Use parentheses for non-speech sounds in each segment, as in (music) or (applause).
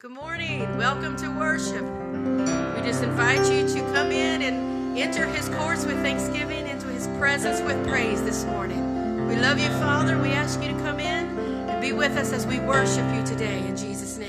Good morning. Welcome to worship. We just invite you to come in and enter his courts with thanksgiving, into his presence with praise this morning. We love you, Father. We ask you to come in and be with us as we worship you today in Jesus' name.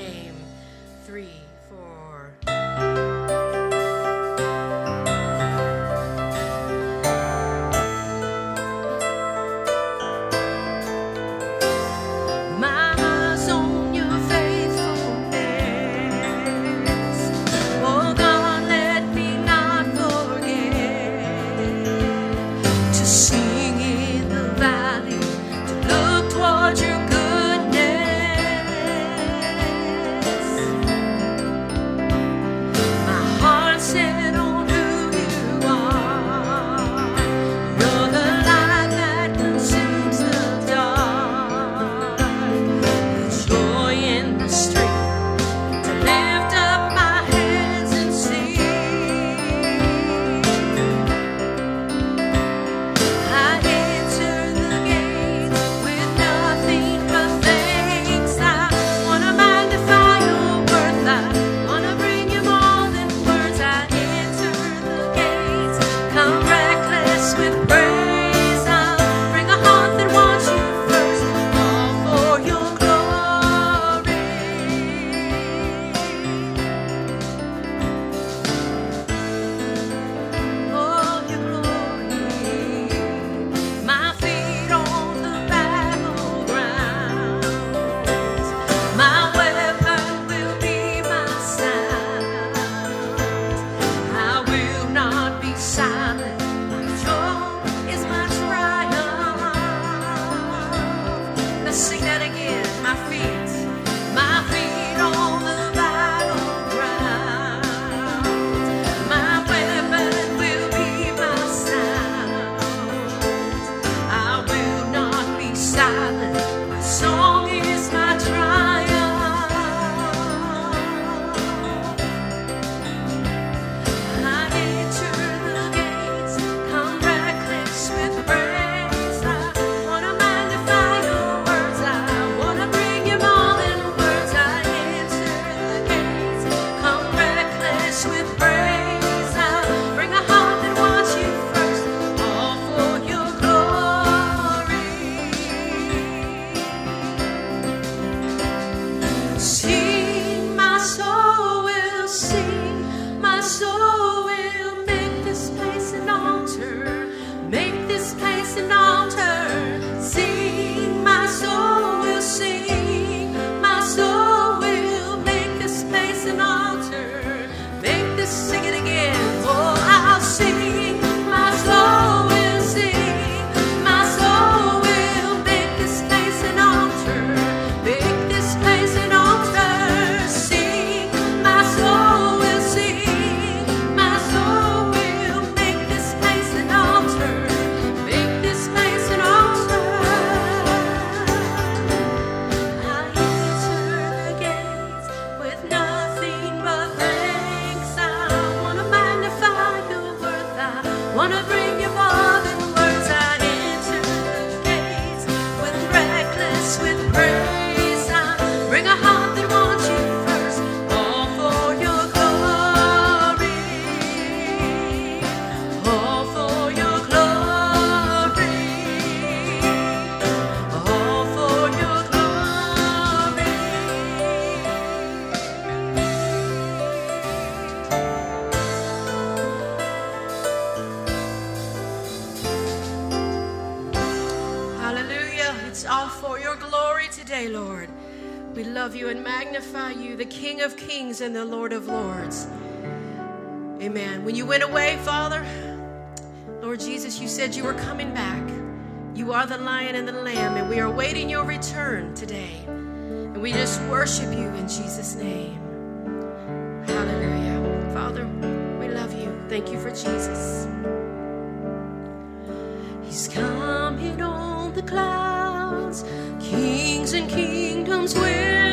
and today, Lord. We love you and magnify you, the King of kings and the Lord of lords. Amen. When you went away, Father, Lord Jesus, you said you were coming back. You are the lion and the lamb, and we are waiting your return today. And we just worship you in Jesus' name. Hallelujah. Father, we love you. Thank you for Jesus. He's coming on the clouds and kingdoms will.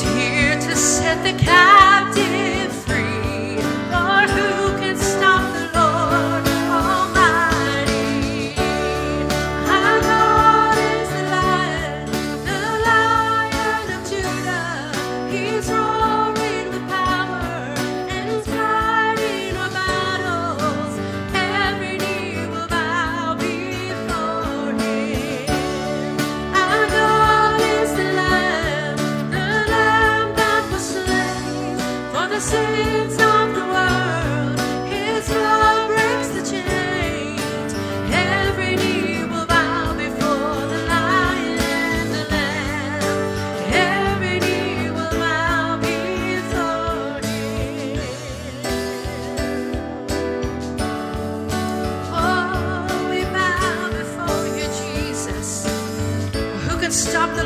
here to set the captive. On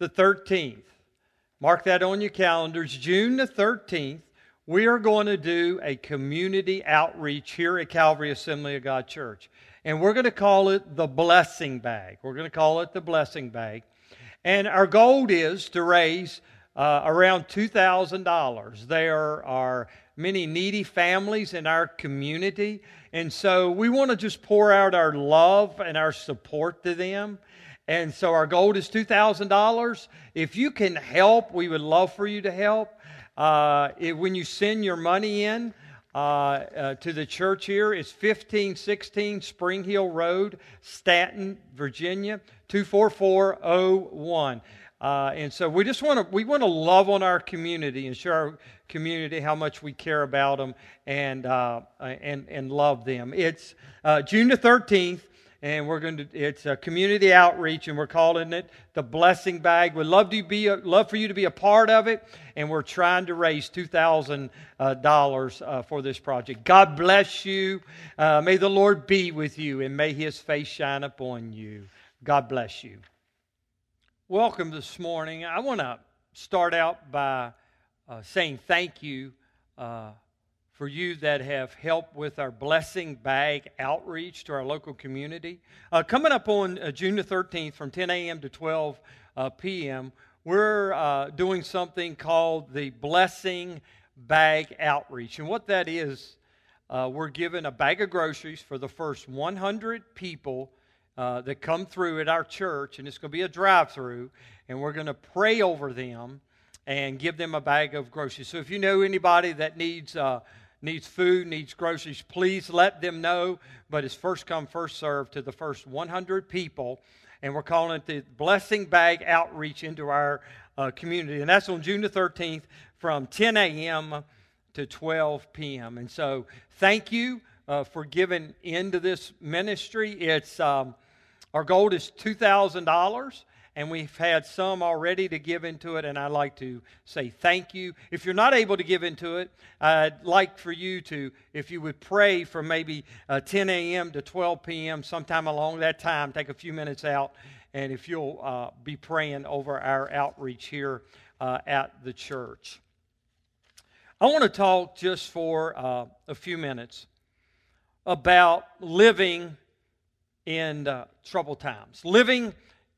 the 13th, mark that on your calendars, June the 13th, we are going to do a community outreach here at Calvary Assembly of God Church. And we're going to call it the Blessing Bag. We're going to call it the Blessing Bag. And our goal is to raise uh, around $2,000. There are many needy families in our community. And so we want to just pour out our love and our support to them. And so our goal is $2,000. If you can help, we would love for you to help. Uh, it, when you send your money in uh, uh, to the church here, it's 1516 Spring Hill Road, Staunton, Virginia, 24401. Uh, and so we just want to we want to love on our community and show our community how much we care about them and uh, and and love them. It's uh, June the thirteenth and we're going to it's a community outreach and we're calling it the blessing bag. We'd love to be love for you to be a part of it and we're trying to raise $2000 uh, uh, for this project. God bless you. Uh, may the lord be with you and may his face shine upon you. God bless you. Welcome this morning. I want to start out by uh, saying thank you uh, for you that have helped with our blessing bag outreach to our local community. Uh, coming up on uh, June the 13th from 10 a.m. to 12 uh, p.m., we're uh, doing something called the blessing bag outreach. And what that is, uh, we're giving a bag of groceries for the first 100 people uh, that come through at our church, and it's going to be a drive through, and we're going to pray over them and give them a bag of groceries. So if you know anybody that needs needs food, needs groceries, please let them know. But it's first come, first served to the first 100 people. And we're calling it the Blessing Bag Outreach into our uh, community. And that's on June the 13th from 10 a.m. to 12 p.m. And so thank you uh, for giving into this ministry. It's um, Our goal is $2,000 and we've had some already to give into it, and I'd like to say thank you. If you're not able to give into it, I'd like for you to, if you would pray from maybe uh, 10 a.m. to 12 p.m., sometime along that time, take a few minutes out, and if you'll uh, be praying over our outreach here uh, at the church. I want to talk just for uh, a few minutes about living in uh, troubled times, living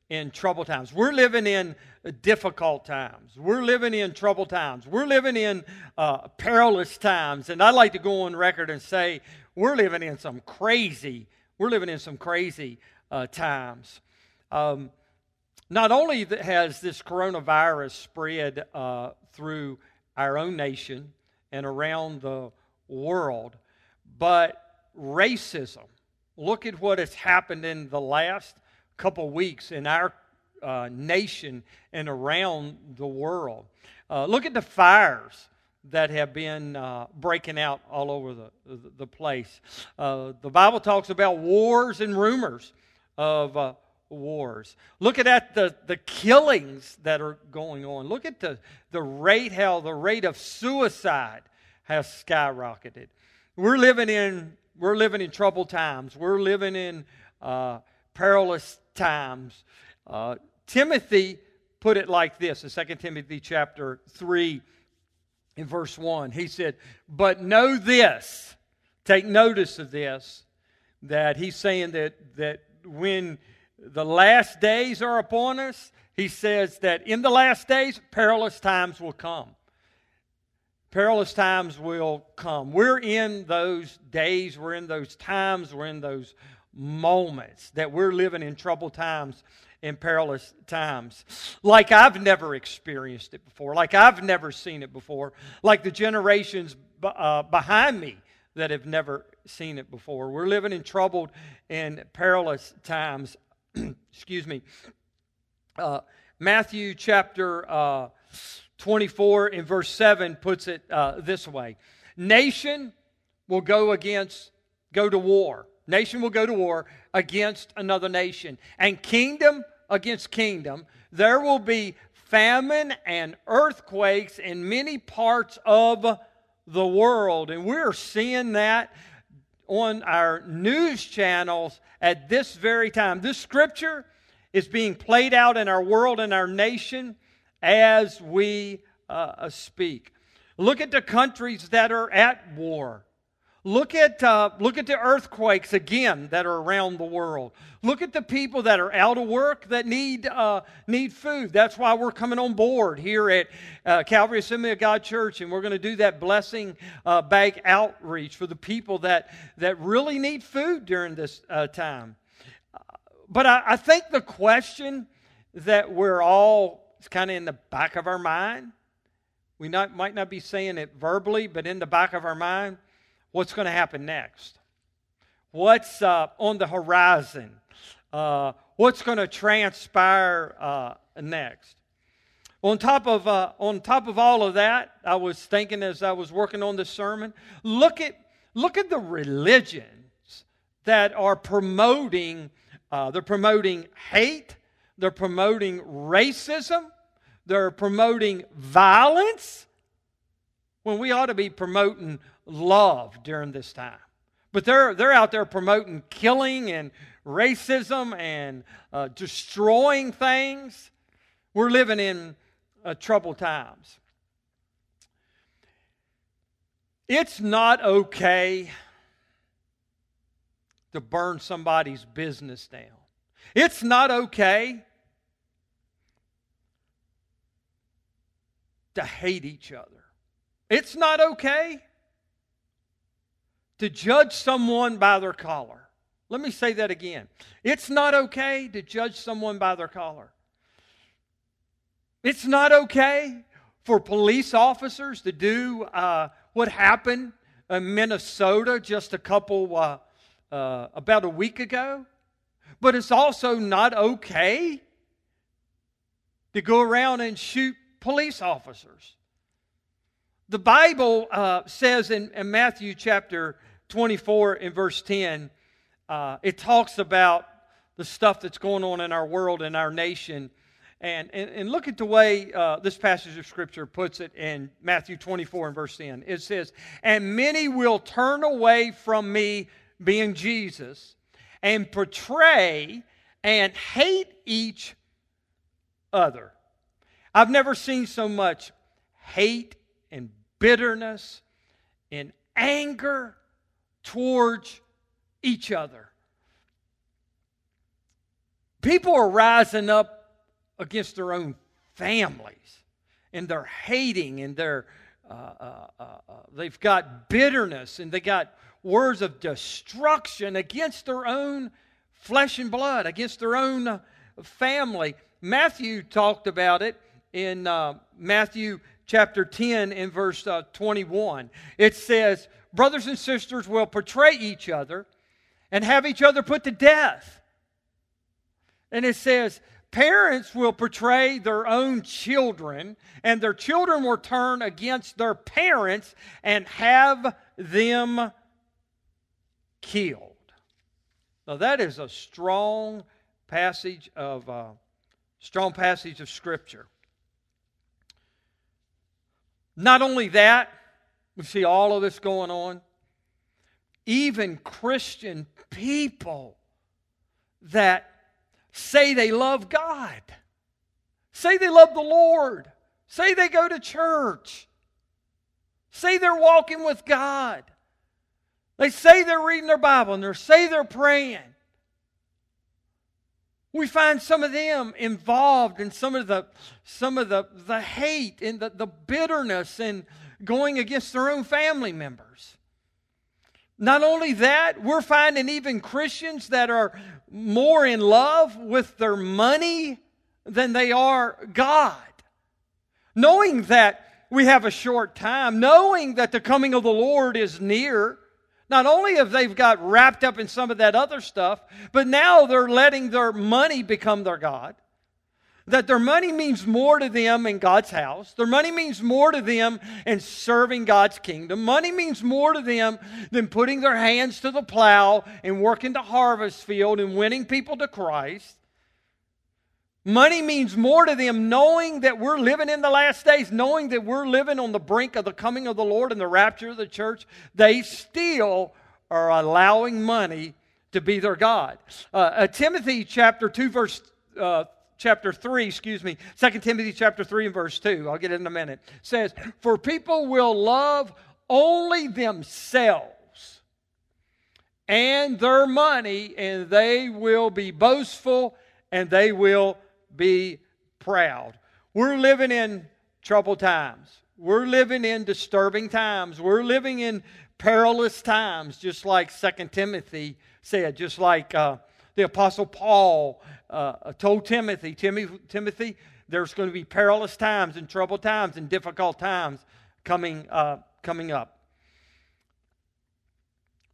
in troubled times. We're living in difficult times. We're living in troubled times. We're living in uh, perilous times. And I'd like to go on record and say we're living in some crazy, we're living in some crazy uh, times. Um, not only has this coronavirus spread uh, through our own nation and around the world, but racism. Look at what has happened in the last couple weeks in our uh, nation and around the world. Uh, look at the fires that have been uh, breaking out all over the, the, place. Uh, the Bible talks about wars and rumors of uh, wars. Look at that, the, the killings that are going on. Look at the, the rate, how the rate of suicide has skyrocketed. We're living in, we're living in troubled times. We're living in uh, perilous times. Uh, Timothy put it like this in 2 Timothy chapter 3 in verse 1. He said, But know this, take notice of this, that he's saying that, that when the last days are upon us, he says that in the last days, perilous times will come. Perilous times will come. We're in those days, we're in those times, we're in those moments that we're living in troubled times in perilous times. Like I've never experienced it before, like I've never seen it before, like the generations uh, behind me that have never seen it before. We're living in troubled and perilous times. (clears throat) Excuse me. Uh, Matthew chapter uh, 24 in verse 7 puts it uh, this way Nation will go against, go to war Nation will go to war against another nation, and kingdom against kingdom. There will be famine and earthquakes in many parts of the world. And we're seeing that on our news channels at this very time. This scripture is being played out in our world and our nation as we uh, speak. Look at the countries that are at war. Look at, uh, look at the earthquakes again that are around the world. Look at the people that are out of work that need, uh, need food. That's why we're coming on board here at uh, Calvary Assembly of God Church, and we're going to do that blessing uh, bag outreach for the people that, that really need food during this uh, time. But I, I think the question that we're all kind of in the back of our mind, we not, might not be saying it verbally, but in the back of our mind, what's going to happen next? What's uh, on the horizon? Uh, what's going to transpire uh, next? On top of uh, on top of all of that, I was thinking as I was working on this sermon, look at look at the religions that are promoting uh, they're promoting hate, they're promoting racism, they're promoting violence when we ought to be promoting love during this time. But they're, they're out there promoting killing and racism and uh, destroying things. We're living in uh, troubled times. It's not okay to burn somebody's business down. It's not okay to hate each other. It's not okay to judge someone by their collar. Let me say that again. It's not okay to judge someone by their collar. It's not okay for police officers to do uh, what happened in Minnesota just a couple, uh, uh, about a week ago. But it's also not okay to go around and shoot police officers. The Bible uh, says in, in, Matthew chapter 24 and verse 10, uh, it talks about the stuff that's going on in our world and our nation. And, and, and look at the way uh, this passage of Scripture puts it in Matthew 24 and verse 10. It says, And many will turn away from me, being Jesus, and portray and hate each other. I've never seen so much hate and bitterness and anger towards each other. People are rising up against their own families and they're hating and they're uh, uh, uh, uh, they've got bitterness and they got words of destruction against their own flesh and blood, against their own family. Matthew talked about it in uh, Matthew chapter 10 in verse uh, 21. It says, Brothers and sisters will portray each other and have each other put to death. And it says, Parents will portray their own children, and their children will turn against their parents and have them killed. Now that is a strong passage of uh, strong passage of Scripture. Not only that, we see all of this going on. Even Christian people that say they love God, say they love the Lord, say they go to church, say they're walking with God, they say they're reading their Bible, and they say they're praying. We find some of them involved in some of the, some of the, the hate and the, the bitterness and going against their own family members. Not only that, we're finding even Christians that are more in love with their money than they are God. Knowing that we have a short time, knowing that the coming of the Lord is near, not only have they got wrapped up in some of that other stuff, but now they're letting their money become their God. That their money means more to them in God's house. Their money means more to them in serving God's kingdom. Money means more to them than putting their hands to the plow and working the harvest field and winning people to Christ. Money means more to them knowing that we're living in the last days, knowing that we're living on the brink of the coming of the Lord and the rapture of the church. They still are allowing money to be their God. Uh, uh, Timothy chapter 2, verse uh, chapter 3, excuse me, 2 Timothy chapter 3 and verse 2, I'll get it in a minute, says, For people will love only themselves and their money, and they will be boastful and they will be proud. We're living in troubled times. We're living in disturbing times. We're living in perilous times, just like Second Timothy said, just like uh, the Apostle Paul uh, told Timothy, Timothy, Timothy, there's going to be perilous times and troubled times and difficult times coming, uh, coming up.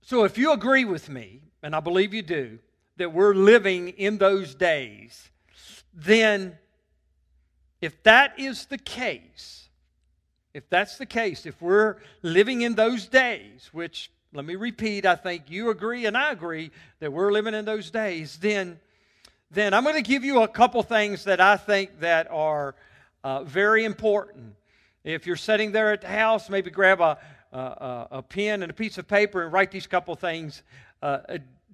So if you agree with me, and I believe you do, that we're living in those days, then if that is the case, if that's the case, if we're living in those days, which let me repeat, I think you agree and I agree that we're living in those days, then, then I'm going to give you a couple things that I think that are uh, very important. If you're sitting there at the house, maybe grab a, a, a, pen and a piece of paper and write these couple things uh,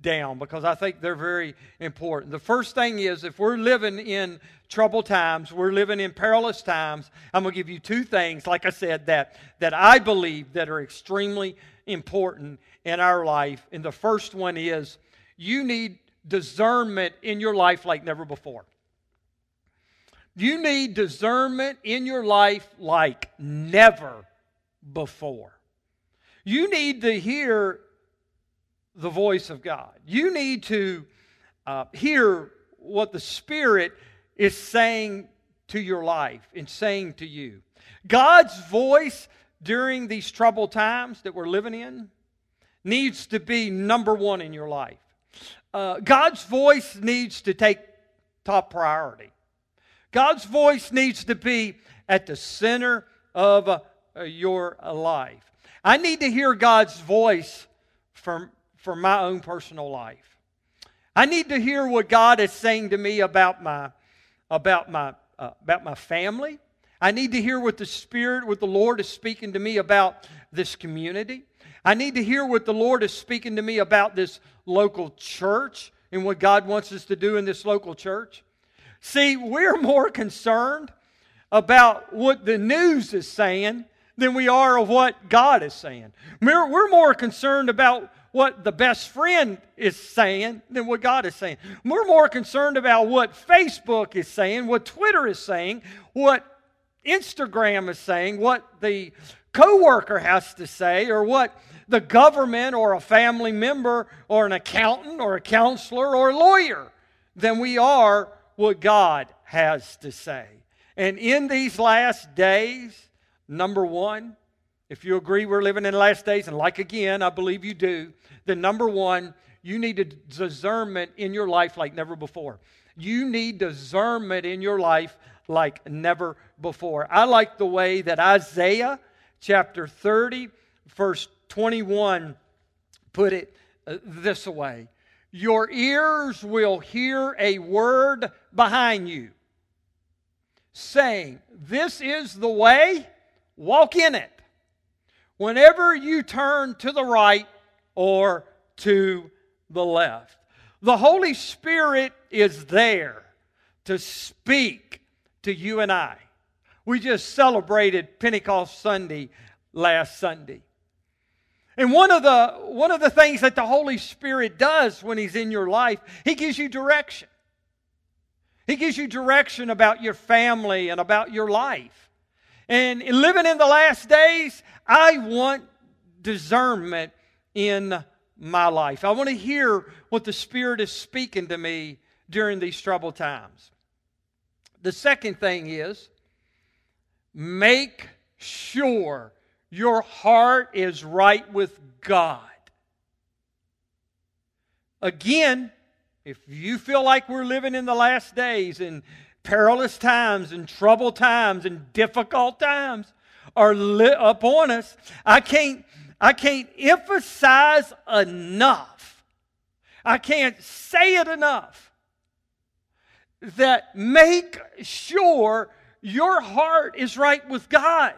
down because I think they're very important. The first thing is if we're living in troubled times, we're living in perilous times, I'm going to give you two things, like I said, that, that I believe that are extremely important in our life. And the first one is you need discernment in your life like never before. You need discernment in your life like never before. You need to hear the voice of God. You need to uh, hear what the Spirit is saying to your life and saying to you. God's voice during these troubled times that we're living in needs to be number one in your life. Uh, God's voice needs to take top priority. God's voice needs to be at the center of uh, your life. I need to hear God's voice for, for my own personal life. I need to hear what God is saying to me about my, about my, uh, about my family. I need to hear what the Spirit, what the Lord is speaking to me about this community. I need to hear what the Lord is speaking to me about this local church and what God wants us to do in this local church. See, we're more concerned about what the news is saying than we are of what God is saying. We're, we're more concerned about what the best friend is saying than what God is saying. We're more concerned about what Facebook is saying, what Twitter is saying, what Instagram is saying, what the coworker has to say, or what the government or a family member or an accountant or a counselor or a lawyer than we are what God has to say. And in these last days, number one, if you agree we're living in the last days, and like again, I believe you do, then number one, you need discernment in your life like never before. You need discernment in your life like never before. I like the way that Isaiah chapter 30, verse 21 put it uh, this way your ears will hear a word behind you saying, This is the way, walk in it. Whenever you turn to the right or to the left, the Holy Spirit is there to speak to you and I. We just celebrated Pentecost Sunday last Sunday. And one of the one of the things that the Holy Spirit does when he's in your life, he gives you direction. He gives you direction about your family and about your life. And living in the last days, I want discernment in my life. I want to hear what the Spirit is speaking to me during these troubled times. The second thing is make sure your heart is right with God. Again, if you feel like we're living in the last days and perilous times and troubled times and difficult times are lit upon us, I can't, I can't emphasize enough. I can't say it enough that make sure your heart is right with God.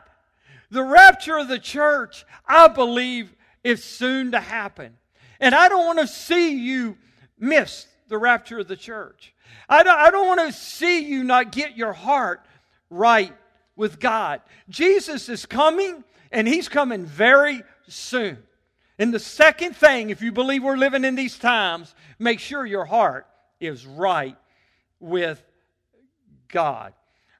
The rapture of the church, I believe, is soon to happen. And I don't want to see you miss the rapture of the church. I don't, I don't want to see you not get your heart right with God. Jesus is coming, and He's coming very soon. And the second thing, if you believe we're living in these times, make sure your heart is right with God.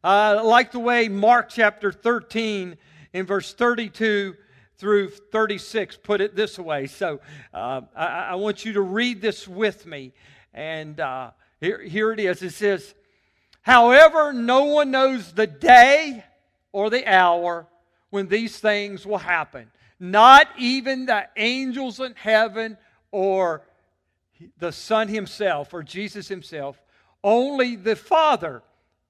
I like the way Mark chapter 13 in verse 32 through 36 put it this way. So uh, I, I, want you to read this with me. And uh, here, here it is. It says, However, no one knows the day or the hour when these things will happen. Not even the angels in heaven or the Son Himself or Jesus Himself. Only the Father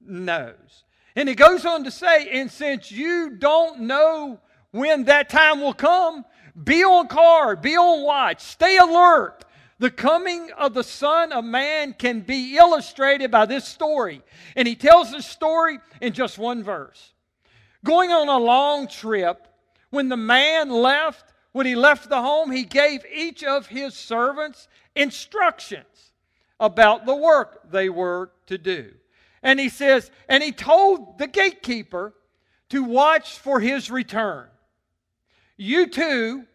knows. And he goes on to say, and since you don't know when that time will come, be on guard, be on watch, stay alert. The coming of the Son of Man can be illustrated by this story. And he tells the story in just one verse. Going on a long trip, when the man left when he left the home, he gave each of his servants instructions about the work they were to do. And he says, and he told the gatekeeper to watch for his return. You too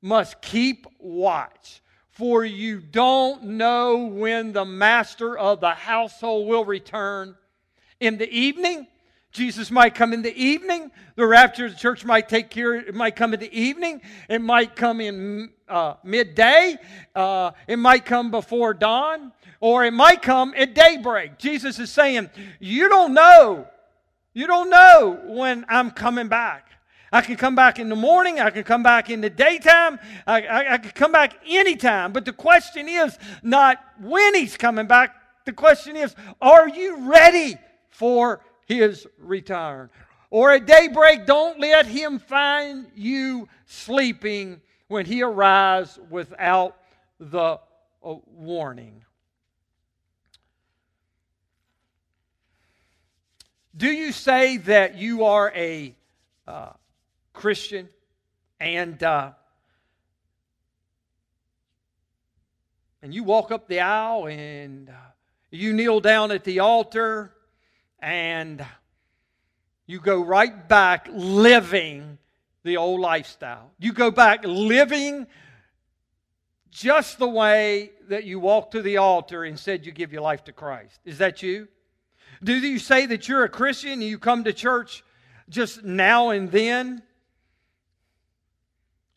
must keep watch, for you don't know when the master of the household will return. In the evening, Jesus might come in the evening. The rapture of the church might take care. It might come in the evening. It might come in uh, midday. Uh, it might come before dawn, or it might come at daybreak. Jesus is saying, "You don't know. You don't know when I'm coming back. I can come back in the morning. I can come back in the daytime. I, I, I can come back anytime. But the question is not when He's coming back. The question is, are you ready for?" his return. Or at daybreak, don't let him find you sleeping when he arrives without the uh, warning. Do you say that you are a uh, Christian and uh, and you walk up the aisle and uh, you kneel down at the altar and you go right back living the old lifestyle. You go back living just the way that you walked to the altar and said you give your life to Christ. Is that you? Do you say that you're a Christian and you come to church just now and then?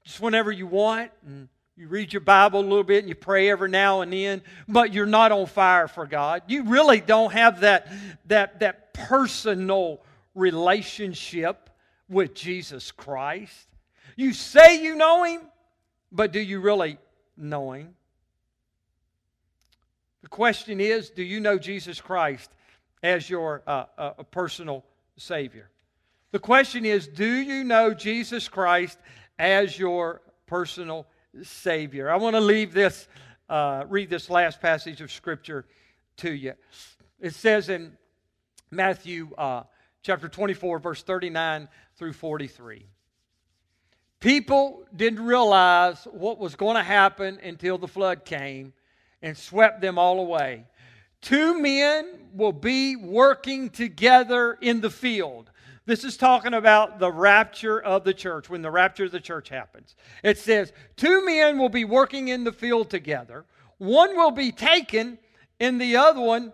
Just whenever you want? And you read your Bible a little bit and you pray every now and then, but you're not on fire for God. You really don't have that, that, that personal relationship with Jesus Christ. You say you know Him, but do you really know Him? The question is do you know Jesus Christ as your uh, uh, personal Savior? The question is do you know Jesus Christ as your personal Savior. I want to leave this, uh, read this last passage of Scripture to you. It says in Matthew uh, chapter 24, verse 39 through 43. People didn't realize what was going to happen until the flood came and swept them all away. Two men will be working together in the field. This is talking about the rapture of the church, when the rapture of the church happens. It says, Two men will be working in the field together. One will be taken, and the other one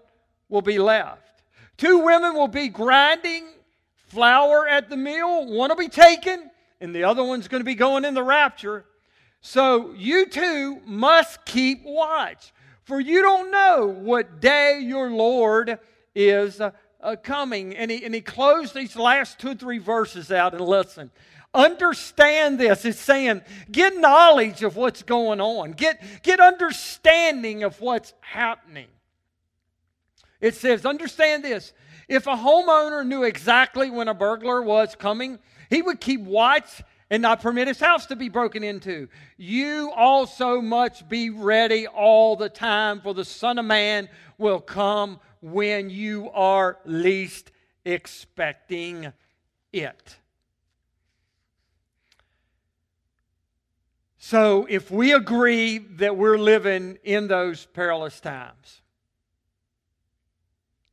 will be left. Two women will be grinding flour at the mill. One will be taken, and the other one's going to be going in the rapture. So you two must keep watch, for you don't know what day your Lord is uh, coming. And he, and he closed these last two three verses out and listen. Understand this. It's saying get knowledge of what's going on, get, get understanding of what's happening. It says, understand this. If a homeowner knew exactly when a burglar was coming, he would keep watch and not permit his house to be broken into. You also must be ready all the time, for the Son of Man will come when you are least expecting it. So, if we agree that we're living in those perilous times,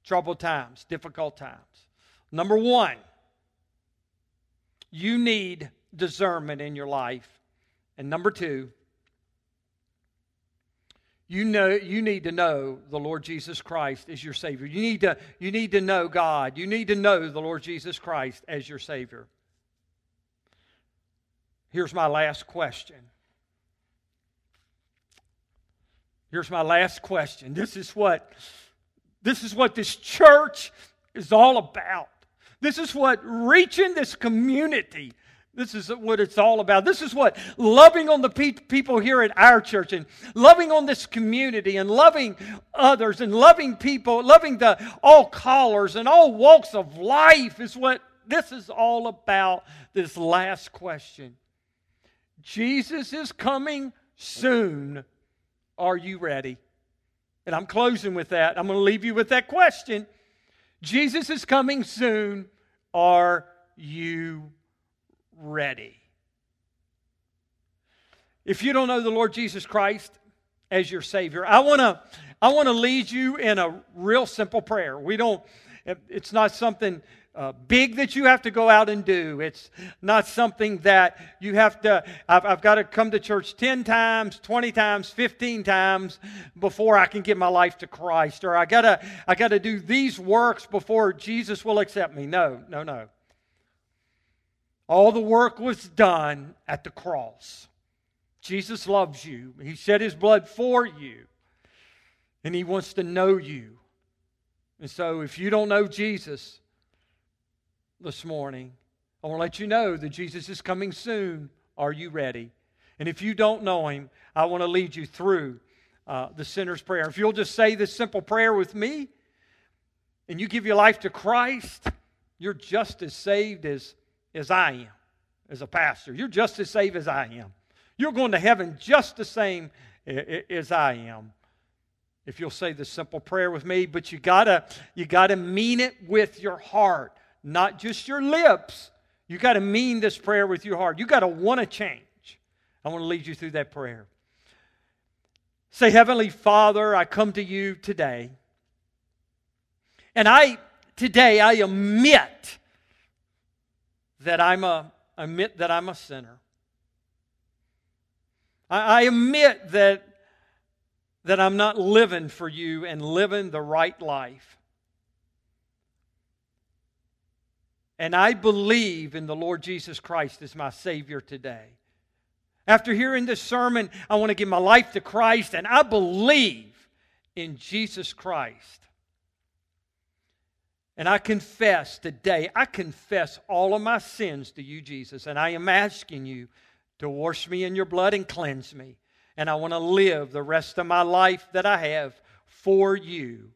troubled times, difficult times, number one, you need discernment in your life. And number two, you know you need to know the Lord Jesus Christ as your Savior. You need to, you need to know God. You need to know the Lord Jesus Christ as your Savior. Here's my last question. Here's my last question. This is what this is what this church is all about. This is what reaching this community this is what it's all about. This is what loving on the pe- people here at our church and loving on this community and loving others and loving people, loving the all callers and all walks of life is what this is all about. This last question Jesus is coming soon. Are you ready? And I'm closing with that. I'm going to leave you with that question. Jesus is coming soon. Are you ready. if you don't know the Lord Jesus Christ as your Savior, I want to I want to lead you in a real simple prayer. We don't. It's not something uh, big that you have to go out and do. It's not something that you have to, I've, I've, got to come to church 10 times, 20 times, 15 times before I can give my life to Christ. Or I got to, I got to do these works before Jesus will accept me. No, no, no. All the work was done at the cross. Jesus loves you. He shed his blood for you. And he wants to know you. And so if you don't know Jesus, this morning. I want to let you know that Jesus is coming soon. Are you ready? And if you don't know him, I want to lead you through uh, the sinner's prayer. If you'll just say this simple prayer with me and you give your life to Christ, you're just as saved as, as I am as a pastor. You're just as saved as I am. You're going to heaven just the same as I am. If you'll say this simple prayer with me, but you gotta you gotta mean it with your heart not just your lips. You got to mean this prayer with your heart. You got to want to change. I want to lead you through that prayer. Say, Heavenly Father, I come to you today. And I today I admit that I'm a admit that I'm a sinner. I, I admit that that I'm not living for you and living the right life. And I believe in the Lord Jesus Christ as my Savior today. After hearing this sermon, I want to give my life to Christ, and I believe in Jesus Christ. And I confess today, I confess all of my sins to you, Jesus, and I am asking you to wash me in your blood and cleanse me. And I want to live the rest of my life that I have for you.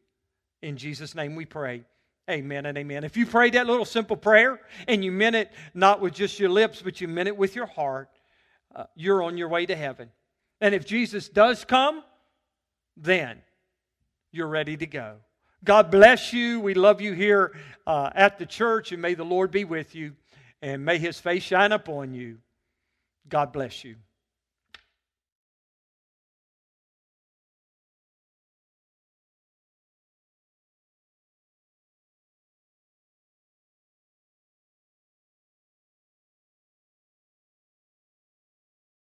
In Jesus' name we pray. Amen and amen. If you prayed that little simple prayer and you meant it not with just your lips, but you meant it with your heart, uh, you're on your way to heaven. And if Jesus does come, then you're ready to go. God bless you. We love you here uh, at the church, and may the Lord be with you, and may his face shine upon you. God bless you.